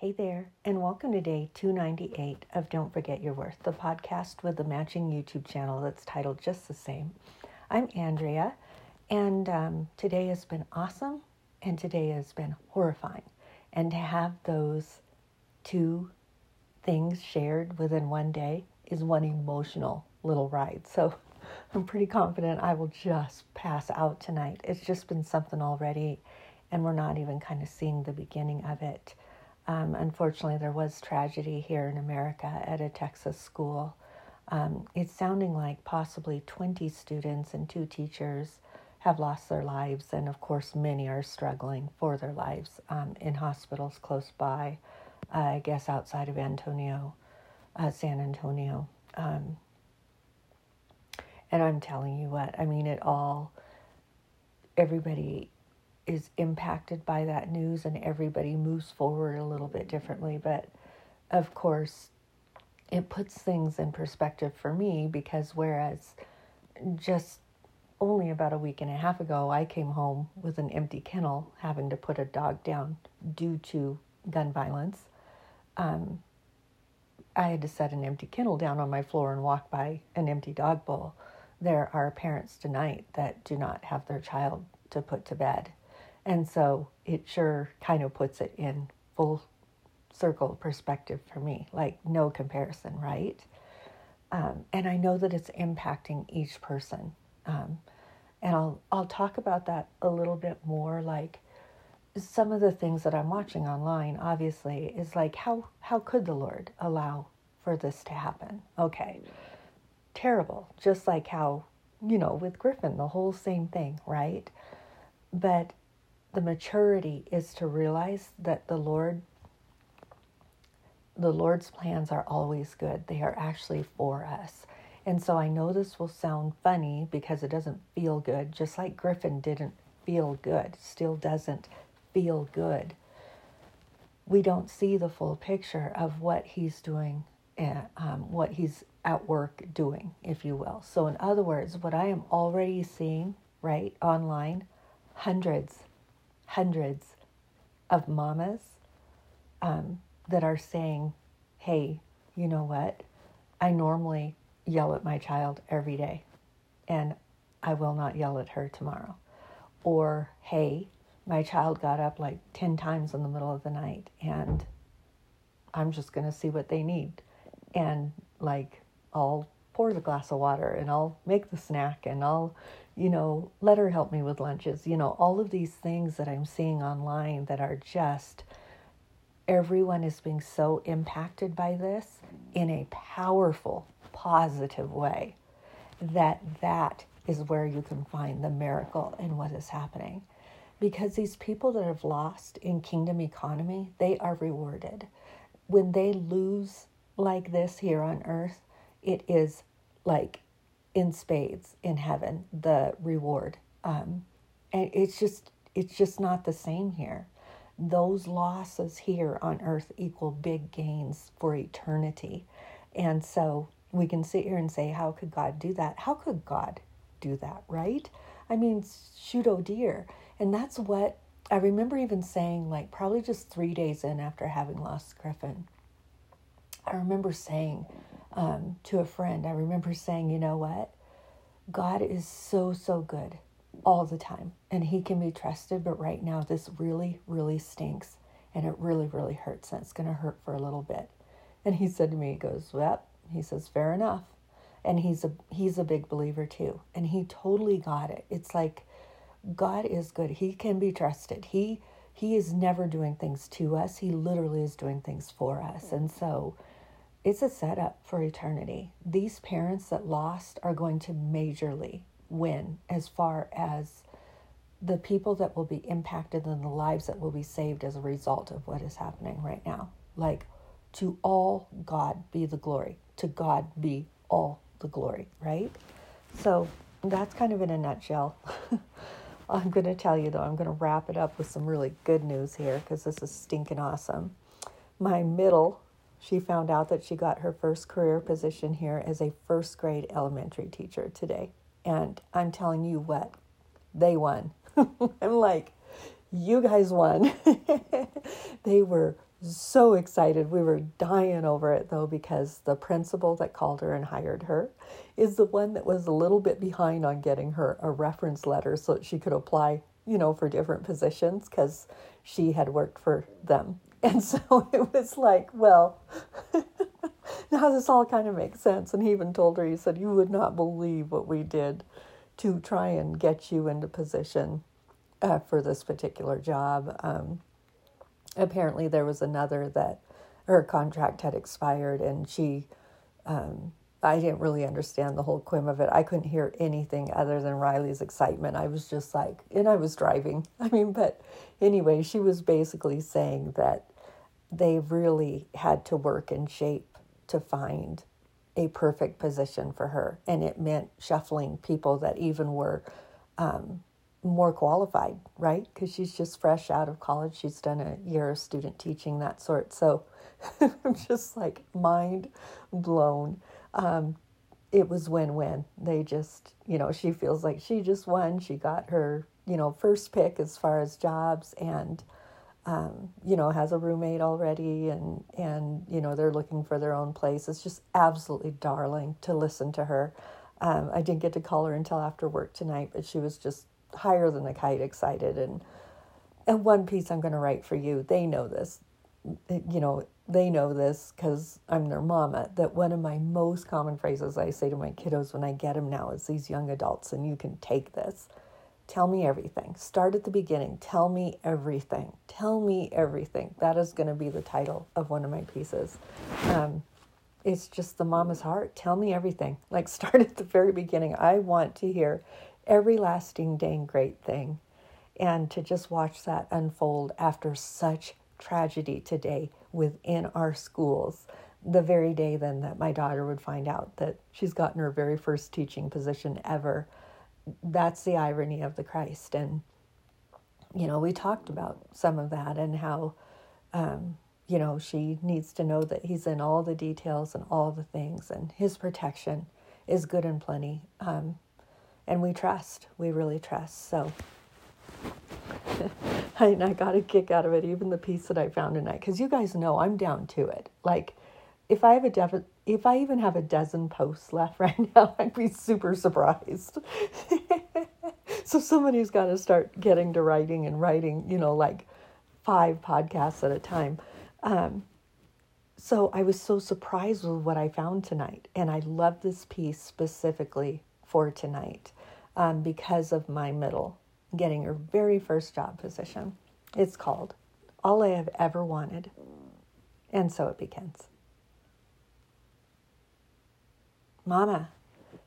Hey there, and welcome to day 298 of Don't Forget Your Worth, the podcast with the matching YouTube channel that's titled just the same. I'm Andrea, and um, today has been awesome, and today has been horrifying. And to have those two things shared within one day is one emotional little ride. So I'm pretty confident I will just pass out tonight. It's just been something already, and we're not even kind of seeing the beginning of it. Um, unfortunately, there was tragedy here in America at a Texas school. Um, it's sounding like possibly 20 students and two teachers have lost their lives, and of course, many are struggling for their lives um, in hospitals close by, I guess outside of Antonio, uh, San Antonio. Um, and I'm telling you what, I mean, it all, everybody is impacted by that news and everybody moves forward a little bit differently. But of course, it puts things in perspective for me because whereas just only about a week and a half ago, I came home with an empty kennel, having to put a dog down due to gun violence. Um, I had to set an empty kennel down on my floor and walk by an empty dog bowl. There are parents tonight that do not have their child to put to bed and so it sure kind of puts it in full circle perspective for me, like no comparison, right? Um, and I know that it's impacting each person. Um, and I'll I'll talk about that a little bit more. Like some of the things that I'm watching online, obviously, is like how how could the Lord allow for this to happen? Okay, terrible. Just like how you know with Griffin, the whole same thing, right? But the maturity is to realize that the Lord the Lord's plans are always good. They are actually for us. And so I know this will sound funny because it doesn't feel good, just like Griffin didn't feel good, still doesn't feel good. We don't see the full picture of what he's doing, uh, um, what he's at work doing, if you will. So, in other words, what I am already seeing, right, online, hundreds hundreds of mamas um, that are saying, hey, you know what? I normally yell at my child every day, and I will not yell at her tomorrow. Or, hey, my child got up like 10 times in the middle of the night, and I'm just going to see what they need. And like, I'll pour the glass of water and I'll make the snack and I'll, you know, let her help me with lunches. You know, all of these things that I'm seeing online that are just everyone is being so impacted by this in a powerful, positive way that that is where you can find the miracle in what is happening. Because these people that have lost in kingdom economy, they are rewarded. When they lose like this here on earth, it is like in spades in heaven the reward. Um, and it's just it's just not the same here. Those losses here on earth equal big gains for eternity. And so we can sit here and say how could god do that? How could god do that right? I mean shoot oh dear. And that's what i remember even saying like probably just three days in after having lost griffin i remember saying um, to a friend, I remember saying, you know what? God is so, so good all the time, and He can be trusted. But right now, this really, really stinks, and it really, really hurts, and it's going to hurt for a little bit. And he said to me, he goes, well, he says, fair enough. And he's a he's a big believer too, and he totally got it. It's like God is good. He can be trusted. He he is never doing things to us. He literally is doing things for us. And so it's a setup for eternity. These parents that lost are going to majorly win as far as the people that will be impacted and the lives that will be saved as a result of what is happening right now. Like, to all God be the glory. To God be all the glory, right? So that's kind of in a nutshell. I'm going to tell you though, I'm going to wrap it up with some really good news here because this is stinking awesome. My middle she found out that she got her first career position here as a first grade elementary teacher today. And I'm telling you what, they won. I'm like, you guys won. they were so excited. We were dying over it though, because the principal that called her and hired her is the one that was a little bit behind on getting her a reference letter so that she could apply, you know, for different positions because she had worked for them. And so it was like, well, now this all kind of makes sense. And he even told her, he said, You would not believe what we did to try and get you into position uh, for this particular job. Um, apparently, there was another that her contract had expired, and she, um, I didn't really understand the whole quim of it. I couldn't hear anything other than Riley's excitement. I was just like, and I was driving. I mean, but anyway, she was basically saying that they really had to work and shape to find a perfect position for her. And it meant shuffling people that even were um, more qualified, right? Because she's just fresh out of college. She's done a year of student teaching, that sort. So I'm just like mind blown. Um, it was win win. They just, you know, she feels like she just won. She got her, you know, first pick as far as jobs and, um, you know, has a roommate already and, and, you know, they're looking for their own place. It's just absolutely darling to listen to her. Um, I didn't get to call her until after work tonight, but she was just higher than a kite excited. And, and one piece I'm going to write for you, they know this, you know, they know this because I'm their mama, that one of my most common phrases I say to my kiddos when I get them now is these young adults, and you can take this. Tell me everything. Start at the beginning. Tell me everything. Tell me everything. That is going to be the title of one of my pieces. Um, it's just the mama's heart. Tell me everything. Like, start at the very beginning. I want to hear every lasting dang great thing. And to just watch that unfold after such tragedy today within our schools. The very day then that my daughter would find out that she's gotten her very first teaching position ever. That's the irony of the Christ. And, you know, we talked about some of that and how, um, you know, she needs to know that He's in all the details and all the things, and His protection is good and plenty. Um, and we trust, we really trust. So, and I got a kick out of it, even the piece that I found tonight, because you guys know I'm down to it. Like, if I have a def- if I even have a dozen posts left right now, I'd be super surprised. so somebody's got to start getting to writing and writing, you know, like five podcasts at a time. Um, so I was so surprised with what I found tonight, and I love this piece specifically for tonight um, because of my middle getting her very first job position. It's called All I Have Ever Wanted. And so it begins. Mama,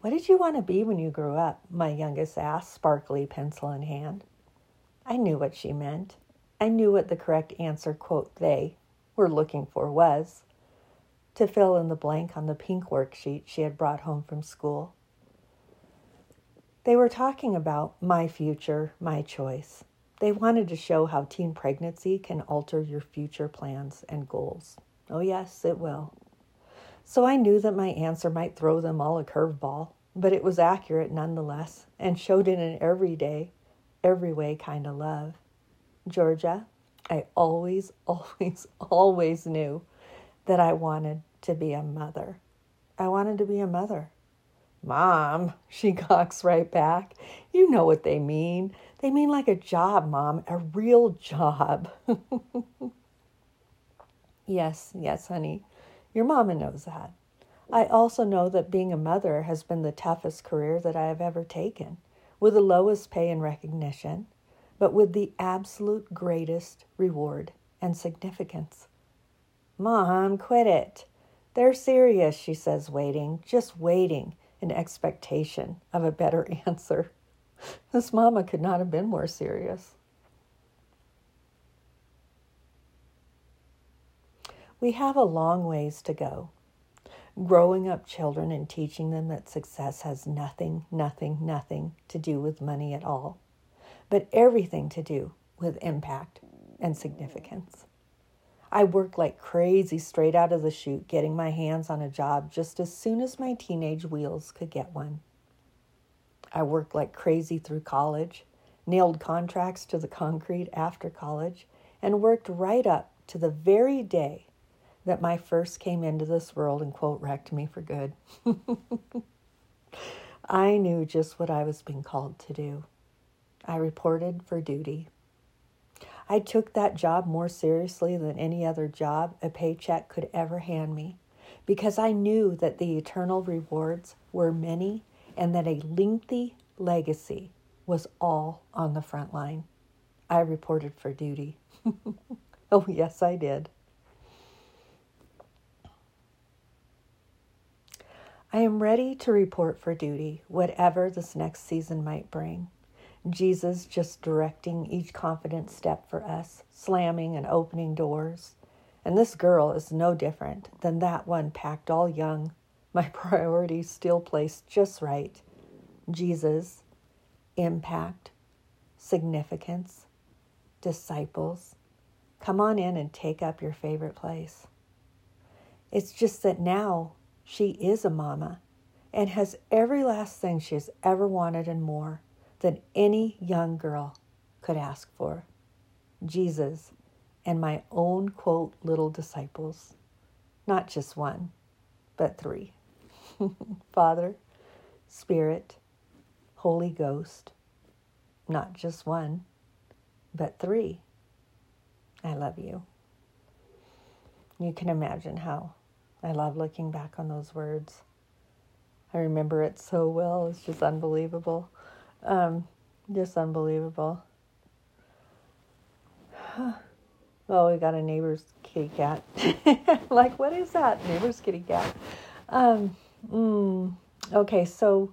what did you want to be when you grew up? My youngest asked, sparkly pencil in hand. I knew what she meant. I knew what the correct answer, quote, they were looking for was to fill in the blank on the pink worksheet she had brought home from school. They were talking about my future, my choice. They wanted to show how teen pregnancy can alter your future plans and goals. Oh, yes, it will. So I knew that my answer might throw them all a curveball, but it was accurate nonetheless and showed in an everyday, every way kind of love. Georgia, I always, always, always knew that I wanted to be a mother. I wanted to be a mother. Mom, she cocks right back. You know what they mean. They mean like a job, Mom, a real job. yes, yes, honey. Your mama knows that. I also know that being a mother has been the toughest career that I have ever taken, with the lowest pay and recognition, but with the absolute greatest reward and significance. Mom, quit it. They're serious, she says, waiting, just waiting in expectation of a better answer. This mama could not have been more serious. We have a long ways to go. Growing up children and teaching them that success has nothing, nothing, nothing to do with money at all, but everything to do with impact and significance. I worked like crazy straight out of the chute, getting my hands on a job just as soon as my teenage wheels could get one. I worked like crazy through college, nailed contracts to the concrete after college, and worked right up to the very day that my first came into this world and, quote, wrecked me for good. I knew just what I was being called to do. I reported for duty. I took that job more seriously than any other job a paycheck could ever hand me because I knew that the eternal rewards were many and that a lengthy legacy was all on the front line. I reported for duty. oh, yes, I did. I am ready to report for duty, whatever this next season might bring. Jesus just directing each confident step for us, slamming and opening doors. And this girl is no different than that one packed all young, my priorities still placed just right. Jesus, impact, significance, disciples. Come on in and take up your favorite place. It's just that now she is a mama and has every last thing she has ever wanted and more than any young girl could ask for Jesus and my own quote little disciples. Not just one, but three Father, Spirit, Holy Ghost. Not just one, but three. I love you. You can imagine how I love looking back on those words. I remember it so well. It's just unbelievable. Um, just unbelievable. well, we got a neighbor's kitty cat. like, what is that? Neighbor's kitty cat. Um, mm, okay, so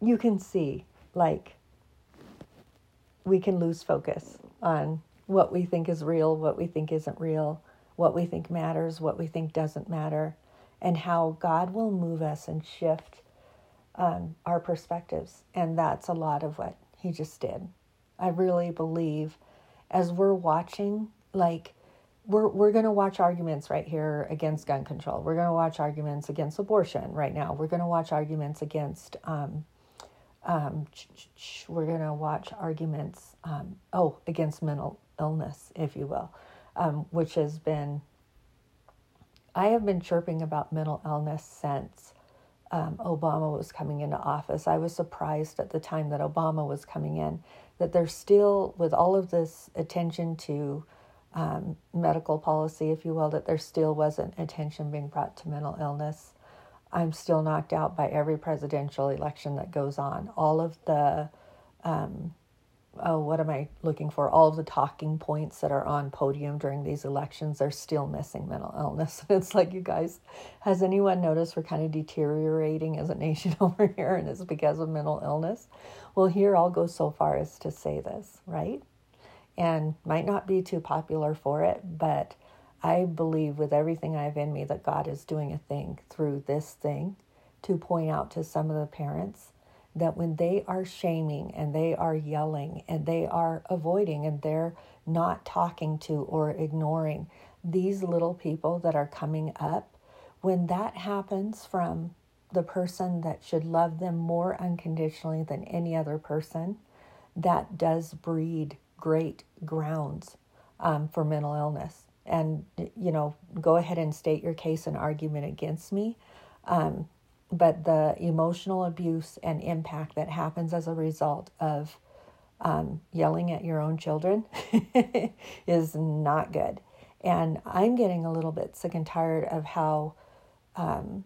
you can see, like, we can lose focus on what we think is real, what we think isn't real, what we think matters, what we think doesn't matter, and how God will move us and shift um, our perspectives. And that's a lot of what He just did. I really believe as we're watching, like, we're, we're going to watch arguments right here against gun control. We're going to watch arguments against abortion right now. We're going to watch arguments against, um, um, we're going to watch arguments, um, oh, against mental illness, if you will um, which has been, I have been chirping about mental illness since um, Obama was coming into office. I was surprised at the time that Obama was coming in that there's still, with all of this attention to um, medical policy, if you will, that there still wasn't attention being brought to mental illness. I'm still knocked out by every presidential election that goes on. All of the um, oh, what am I looking for? All the talking points that are on podium during these elections are still missing mental illness. It's like, you guys, has anyone noticed we're kind of deteriorating as a nation over here and it's because of mental illness? Well, here I'll go so far as to say this, right? And might not be too popular for it, but I believe with everything I have in me that God is doing a thing through this thing to point out to some of the parents that when they are shaming and they are yelling and they are avoiding and they're not talking to or ignoring these little people that are coming up, when that happens from the person that should love them more unconditionally than any other person, that does breed great grounds um, for mental illness. And, you know, go ahead and state your case and argument against me. Um, but the emotional abuse and impact that happens as a result of um, yelling at your own children is not good. And I'm getting a little bit sick and tired of how, um,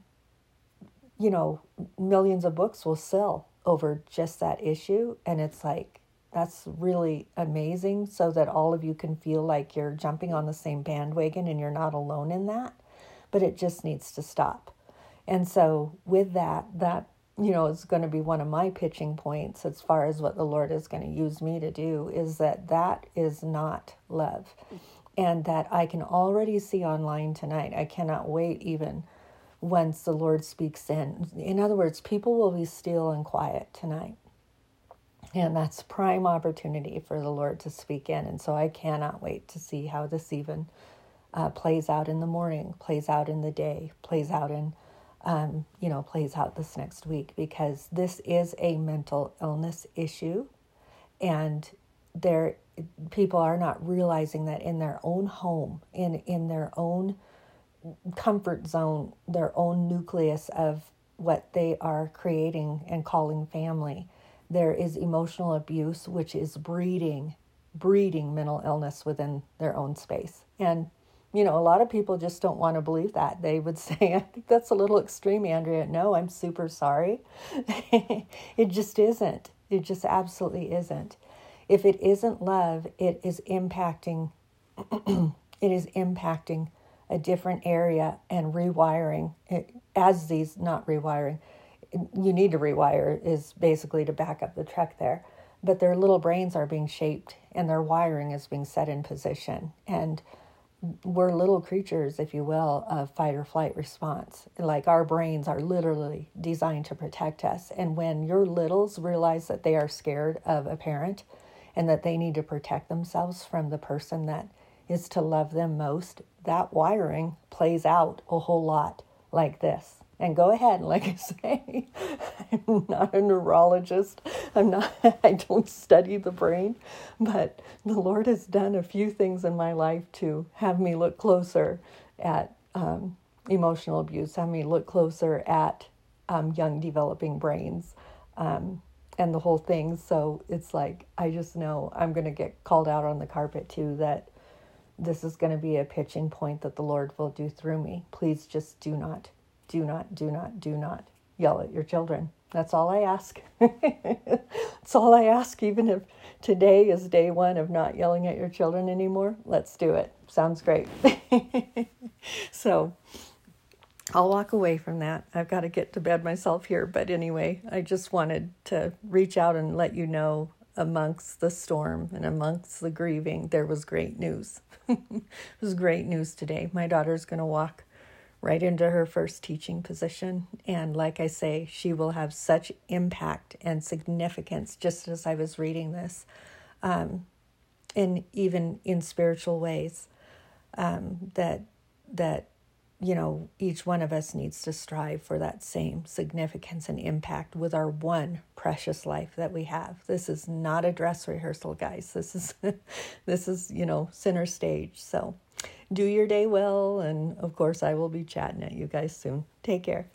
you know, millions of books will sell over just that issue. And it's like, that's really amazing so that all of you can feel like you're jumping on the same bandwagon and you're not alone in that. But it just needs to stop. And so, with that, that you know is going to be one of my pitching points as far as what the Lord is going to use me to do is that that is not love, and that I can already see online tonight. I cannot wait even once the Lord speaks in. In other words, people will be still and quiet tonight. And that's prime opportunity for the Lord to speak in. And so I cannot wait to see how this even uh, plays out in the morning, plays out in the day, plays out in um, you know, plays out this next week because this is a mental illness issue, and there people are not realizing that in their own home, in in their own comfort zone, their own nucleus of what they are creating and calling family, there is emotional abuse, which is breeding, breeding mental illness within their own space. And, you know, a lot of people just don't want to believe that. They would say, I think that's a little extreme, Andrea. No, I'm super sorry. it just isn't. It just absolutely isn't. If it isn't love, it is impacting, it is impacting a different area and rewiring it, as these, not rewiring, you need to rewire is basically to back up the truck there. But their little brains are being shaped and their wiring is being set in position. And we're little creatures, if you will, of fight or flight response. Like our brains are literally designed to protect us. And when your littles realize that they are scared of a parent and that they need to protect themselves from the person that is to love them most, that wiring plays out a whole lot like this. And go ahead, like I say, I'm not a neurologist. I'm not, I don't study the brain, but the Lord has done a few things in my life to have me look closer at um, emotional abuse, have me look closer at um, young developing brains. Um, and the whole thing. So it's like, I just know I'm going to get called out on the carpet too that this is going to be a pitching point that the Lord will do through me. Please just do not do not, do not, do not yell at your children. That's all I ask. That's all I ask, even if today is day one of not yelling at your children anymore. Let's do it. Sounds great. so I'll walk away from that. I've got to get to bed myself here. But anyway, I just wanted to reach out and let you know amongst the storm and amongst the grieving, there was great news. it was great news today. My daughter's going to walk right into her first teaching position. And like I say, she will have such impact and significance just as I was reading this, um, and even in spiritual ways um, that that you know each one of us needs to strive for that same significance and impact with our one precious life that we have. This is not a dress rehearsal guys. This is this is you know center stage. So do your day well. And of course, I will be chatting at you guys soon. Take care.